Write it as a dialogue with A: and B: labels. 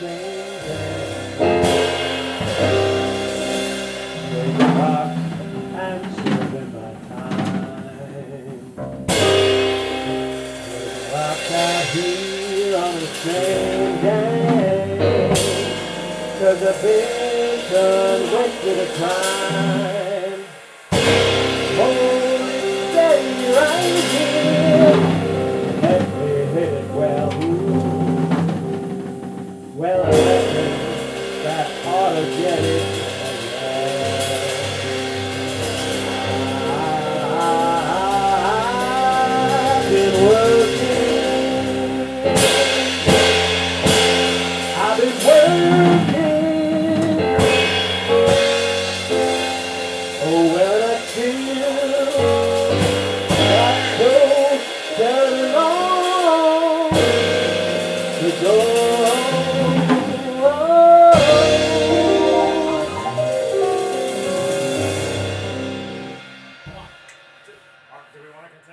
A: same day. Break the rock and serving my time. Break the rock out here on the same day. Cause the big convicted a crime. That ought to get it. I've been working. I've been working. Oh, long to go.